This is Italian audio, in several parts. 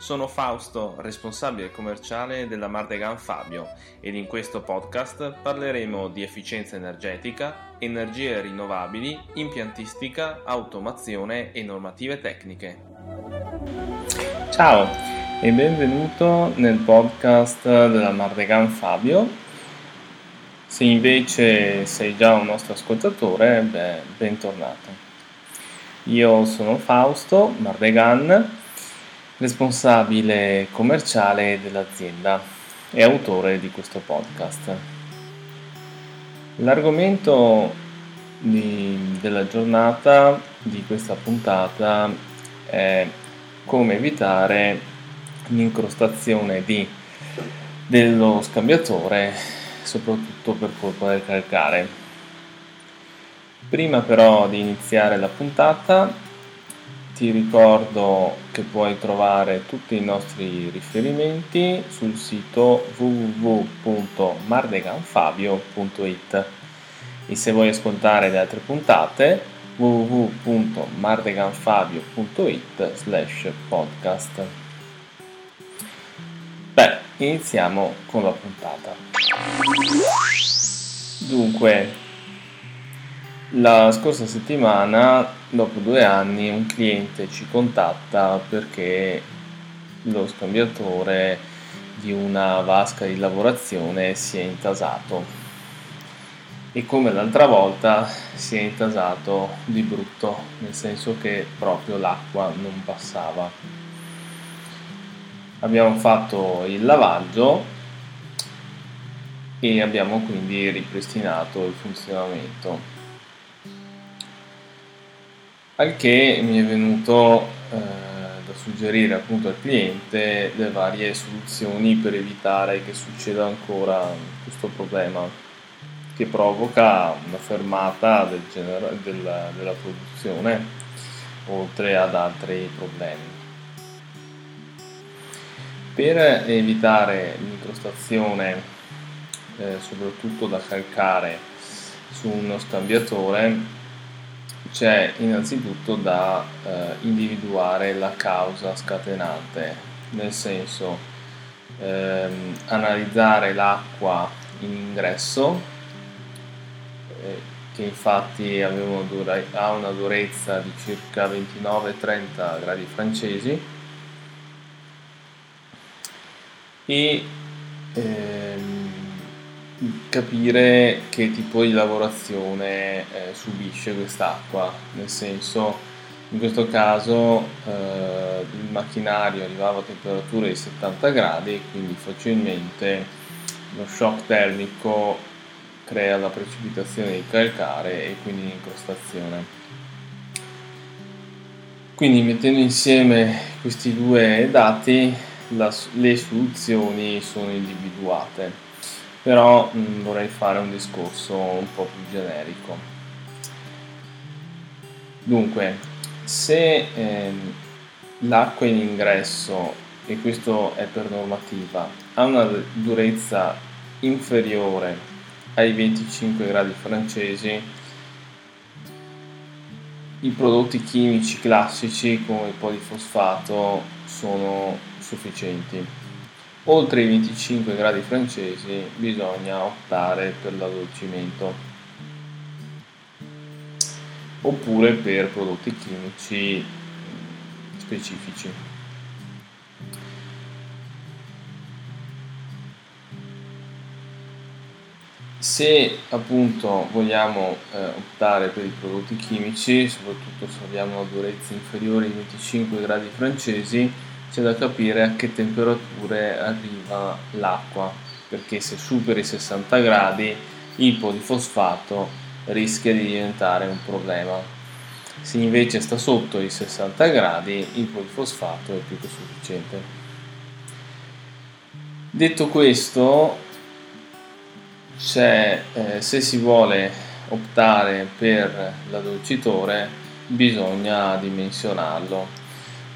Sono Fausto, responsabile commerciale della Mardegan Fabio ed in questo podcast parleremo di efficienza energetica, energie rinnovabili, impiantistica, automazione e normative tecniche. Ciao e benvenuto nel podcast della Mardegan Fabio se invece sei già un nostro ascoltatore, beh, bentornato. Io sono Fausto Mardegan, responsabile commerciale dell'azienda e autore di questo podcast. L'argomento di, della giornata di questa puntata è come evitare l'incrostazione di, dello scambiatore soprattutto per colpa del calcare. Prima però di iniziare la puntata ti ricordo che puoi trovare tutti i nostri riferimenti sul sito www.mardeganfabio.it e se vuoi ascoltare le altre puntate www.mardeganfabio.it slash podcast. Beh, iniziamo con la puntata. Dunque, la scorsa settimana, dopo due anni, un cliente ci contatta perché lo scambiatore di una vasca di lavorazione si è intasato e come l'altra volta si è intasato di brutto, nel senso che proprio l'acqua non passava. Abbiamo fatto il lavaggio e abbiamo quindi ripristinato il funzionamento. Al che mi è venuto eh, da suggerire appunto al cliente le varie soluzioni per evitare che succeda ancora questo problema che provoca una fermata del gener- della, della produzione oltre ad altri problemi. Per evitare l'incrostazione eh, soprattutto da calcare su uno scambiatore c'è innanzitutto da eh, individuare la causa scatenante, nel senso ehm, analizzare l'acqua in ingresso, eh, che infatti dura- ha una durezza di circa 29-30 gradi francesi, e ehm, capire che tipo di lavorazione eh, subisce quest'acqua, nel senso in questo caso eh, il macchinario arrivava a temperature di 70 gradi, quindi facilmente lo shock termico crea la precipitazione di calcare e quindi l'incrostazione. Quindi mettendo insieme questi due dati la, le soluzioni sono individuate però mh, mm, vorrei fare un discorso un po' più generico. Dunque, se ehm, l'acqua in ingresso, e questo è per normativa, ha una durezza inferiore ai 25 gradi francesi, i prodotti chimici classici come il polifosfato sono sufficienti oltre i 25 gradi francesi bisogna optare per l'addolcimento oppure per prodotti chimici specifici. Se appunto vogliamo eh, optare per i prodotti chimici, soprattutto se abbiamo una durezza inferiore ai 25 gradi francesi, c'è da capire a che temperature arriva l'acqua, perché se supera i 60 gradi il polifosfato rischia di diventare un problema. Se invece sta sotto i 60 gradi il polifosfato è più che sufficiente. Detto questo, eh, se si vuole optare per l'addolcitore bisogna dimensionarlo.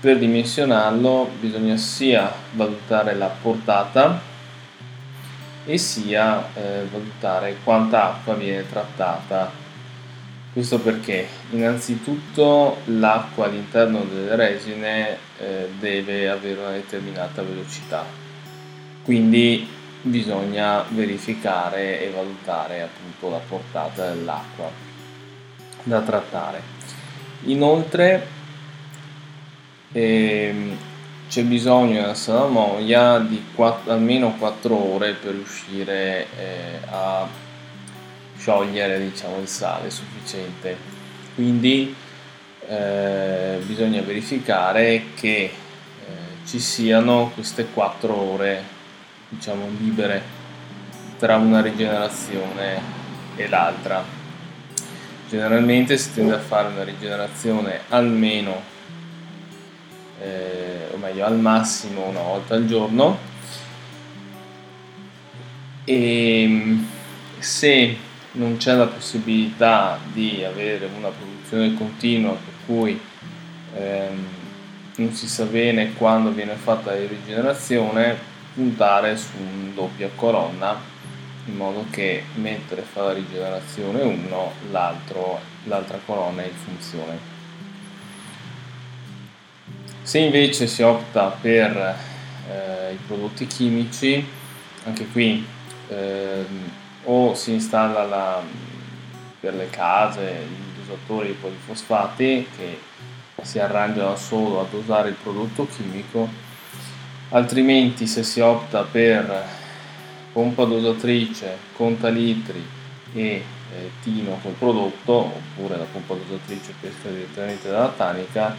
Per dimensionarlo bisogna sia valutare la portata e sia eh, valutare quanta acqua viene trattata. Questo perché innanzitutto l'acqua all'interno delle resine eh, deve avere una determinata velocità. Quindi bisogna verificare e valutare appunto la portata dell'acqua da trattare. Inoltre ehm, c'è bisogno nella salamoia di 4, almeno 4 ore per riuscire eh, a sciogliere diciamo, il sale sufficiente. Quindi eh, bisogna verificare che eh, ci siano queste 4 ore diciamo, libere tra una rigenerazione e l'altra. Generalmente si tende a fare una rigenerazione almeno, eh, o meglio al massimo una volta al giorno. E se non c'è la possibilità di avere una produzione continua per cui ehm, non si sa bene quando viene fatta la rigenerazione puntare su una doppia colonna in modo che mentre fa la rigenerazione uno l'altra colonna è in funzione se invece si opta per eh, i prodotti chimici anche qui eh, o si installa la, per le case il dosatore di polifosfati che si arrangia da solo a dosare il prodotto chimico altrimenti se si opta per pompa dosatrice, conta litri e eh, tino col prodotto oppure la pompa dosatrice pesca direttamente dalla tanica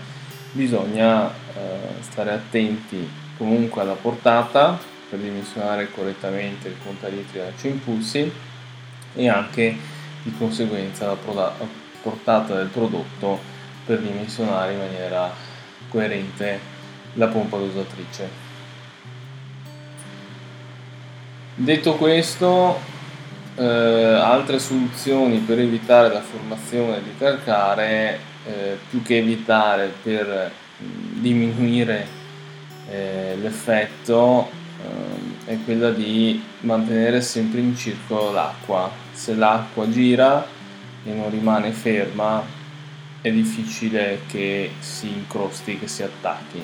bisogna eh, stare attenti comunque alla portata per dimensionare correttamente il contalitri da 100 impulsi e anche di conseguenza la portata del prodotto per dimensionare in maniera coerente la pompa dosatrice. Detto questo, eh, altre soluzioni per evitare la formazione di calcare, eh, più che evitare per mm, diminuire eh, l'effetto, eh, è quella di mantenere sempre in circolo l'acqua. Se l'acqua gira e non rimane ferma, è difficile che si incrosti, che si attacchi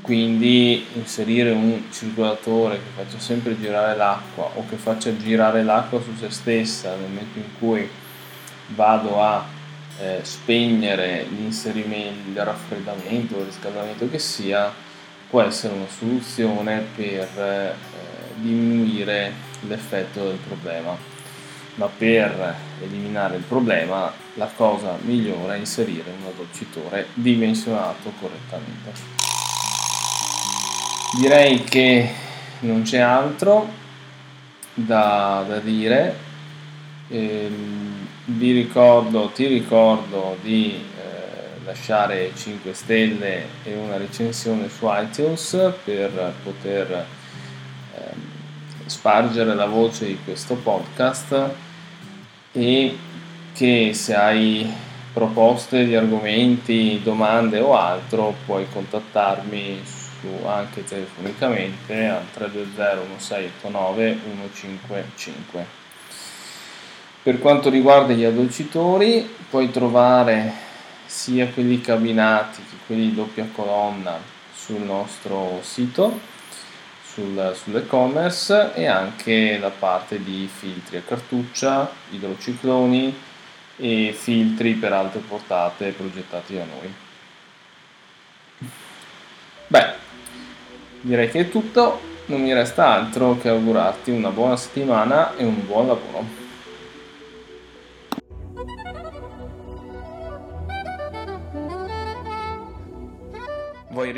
quindi inserire un circolatore che faccia sempre girare l'acqua o che faccia girare l'acqua su se stessa nel momento in cui vado a eh, spegnere l'inserimento, il raffreddamento il riscaldamento che sia può essere una soluzione per eh, diminuire l'effetto del problema. Ma per eliminare il problema la cosa migliore è inserire un addolcitore dimensionato correttamente. Direi che non c'è altro da, da dire. Eh, vi ricordo ti ricordo di eh, lasciare 5 stelle e una recensione su iTunes per poter eh, spargere la voce di questo podcast e che se hai proposte di argomenti, domande o altro puoi contattarmi su anche telefonicamente al 320 1689 155. Per quanto riguarda gli addolcitori, puoi trovare sia quelli cabinati che quelli di doppia colonna sul nostro sito, sul, sull'e-commerce e anche la parte di filtri a cartuccia, idrocicloni e filtri per altre portate progettati da noi. Beh, direi che è tutto, non mi resta altro che augurarti una buona settimana e un buon lavoro.